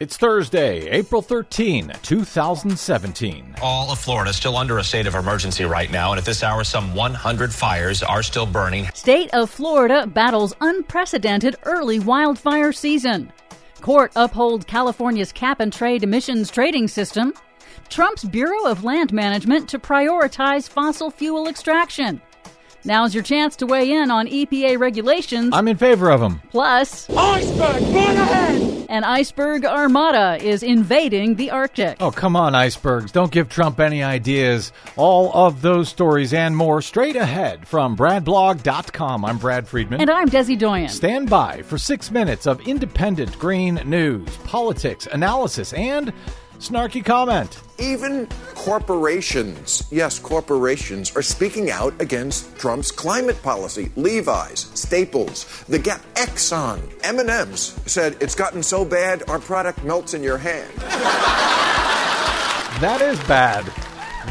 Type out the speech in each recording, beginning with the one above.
It's Thursday, April 13, 2017. All of Florida is still under a state of emergency right now, and at this hour, some 100 fires are still burning. State of Florida battles unprecedented early wildfire season. Court upholds California's cap and trade emissions trading system. Trump's Bureau of Land Management to prioritize fossil fuel extraction. Now's your chance to weigh in on EPA regulations. I'm in favor of them. Plus, Iceberg, run ahead! An iceberg armada is invading the Arctic. Oh, come on, icebergs. Don't give Trump any ideas. All of those stories and more straight ahead from BradBlog.com. I'm Brad Friedman. And I'm Desi Doyen. Stand by for six minutes of independent green news, politics, analysis, and snarky comment. Even corporations, yes, corporations, are speaking out against Trump's climate policy. Levi's, Staples, the Gap, Exxon, M&M's said it's gotten so bad our product melts in your hand. That is bad.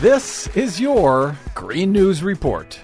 This is your Green News Report.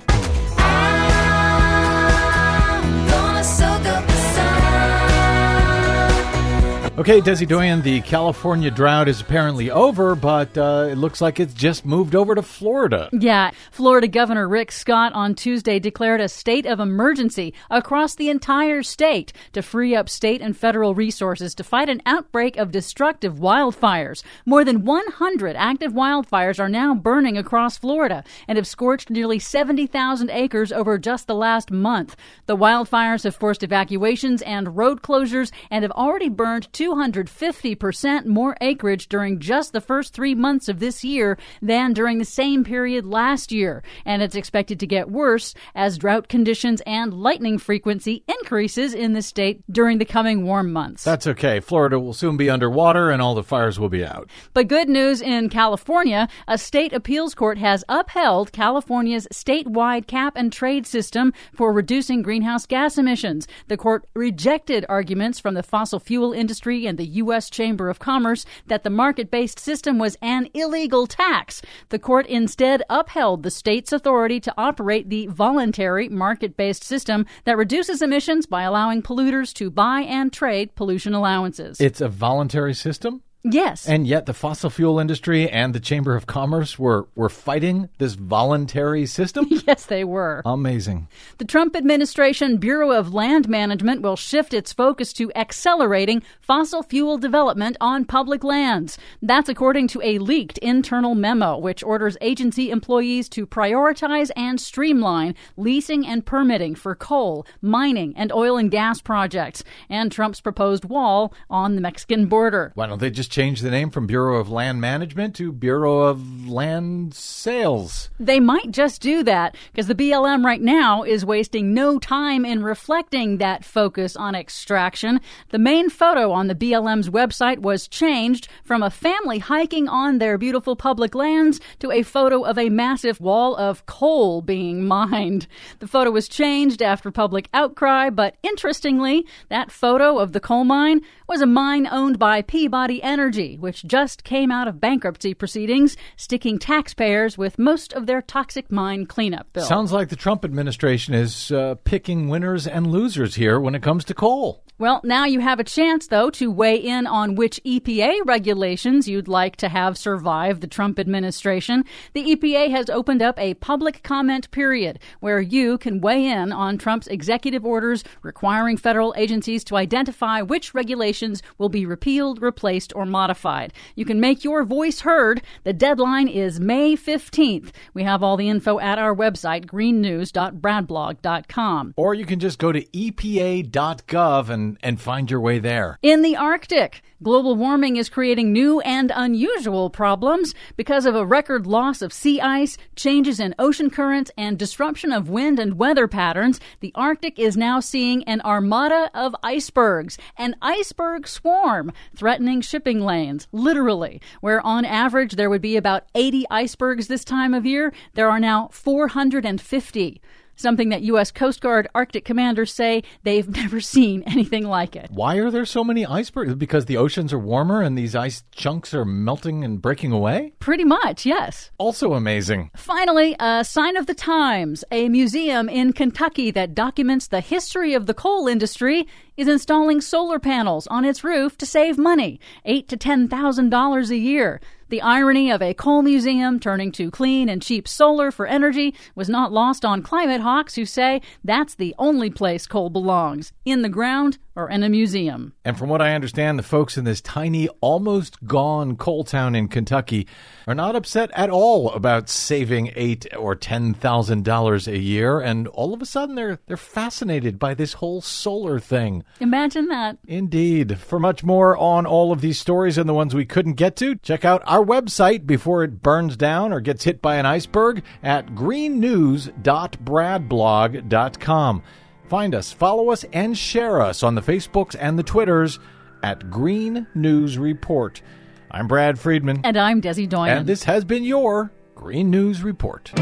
Okay, Desi Doyen, the California drought is apparently over, but uh, it looks like it's just moved over to Florida. Yeah, Florida Governor Rick Scott on Tuesday declared a state of emergency across the entire state to free up state and federal resources to fight an outbreak of destructive wildfires. More than 100 active wildfires are now burning across Florida and have scorched nearly 70,000 acres over just the last month. The wildfires have forced evacuations and road closures and have already burned 250% more acreage during just the first three months of this year than during the same period last year. And it's expected to get worse as drought conditions and lightning frequency increases in the state during the coming warm months. That's okay. Florida will soon be underwater and all the fires will be out. But good news in California, a state appeals court has upheld California's statewide cap and trade system for reducing greenhouse gas emissions. The court rejected arguments from the fossil fuel industry and the U.S. Chamber of Commerce that the market based system was an illegal tax. The court instead upheld the state's authority to operate the voluntary market based system that reduces emissions by allowing polluters to buy and trade pollution allowances. It's a voluntary system? Yes. And yet the fossil fuel industry and the Chamber of Commerce were, were fighting this voluntary system? yes, they were. Amazing. The Trump administration Bureau of Land Management will shift its focus to accelerating fossil fuel development on public lands. That's according to a leaked internal memo, which orders agency employees to prioritize and streamline leasing and permitting for coal, mining, and oil and gas projects, and Trump's proposed wall on the Mexican border. Why don't they just change the name from Bureau of Land Management to Bureau of Land Sales? They might just do that because the BLM right now is wasting no time in reflecting that focus on extraction. The main photo on the BLM's website was changed from a family hiking on their beautiful public lands to a photo of a massive wall of coal being mined. The photo was changed after public outcry, but interestingly, that photo of the coal mine was a mine owned by Peabody Energy, which just came out of bankruptcy proceedings, sticking taxpayers with most of their toxic mine cleanup bill. Sounds like the Trump administration is uh, picking winners and losers here when it comes to coal. Well, now you have a chance, though, to weigh in on which EPA regulations you'd like to have survive the Trump administration. The EPA has opened up a public comment period where you can weigh in on Trump's executive orders requiring federal agencies to identify which regulations will be repealed, replaced, or modified. You can make your voice heard. The deadline is May 15th. We have all the info at our website, greennews.bradblog.com. Or you can just go to EPA.gov and, and find your way there. In the Arctic, global warming is creating new and unusual problems because of a record loss of sea ice, changes in ocean currents, and disruption of wind and weather patterns. The Arctic is now seeing an armada of icebergs, an iceberg swarm, threatening shipping lanes, literally. Where on average there would be about 80 icebergs this time of year, there are now 450. Something that U.S. Coast Guard Arctic commanders say they've never seen anything like it. Why are there so many icebergs? Because the oceans are warmer and these ice chunks are melting and breaking away? Pretty much, yes. Also amazing. Finally, a sign of the times. A museum in Kentucky that documents the history of the coal industry is installing solar panels on its roof to save money, eight to ten thousand dollars a year. The irony of a coal museum turning to clean and cheap solar for energy was not lost on climate hawks who say that's the only place coal belongs in the ground or in a museum. And from what I understand, the folks in this tiny, almost gone coal town in Kentucky are not upset at all about saving eight or ten thousand dollars a year, and all of a sudden they're they're fascinated by this whole solar thing. Imagine that. Indeed. For much more on all of these stories and the ones we couldn't get to, check out our website before it burns down or gets hit by an iceberg at greennews.bradblog.com. Find us, follow us, and share us on the Facebooks and the Twitters at Green News Report. I'm Brad Friedman. And I'm Desi Doyen. And this has been your Green News Report.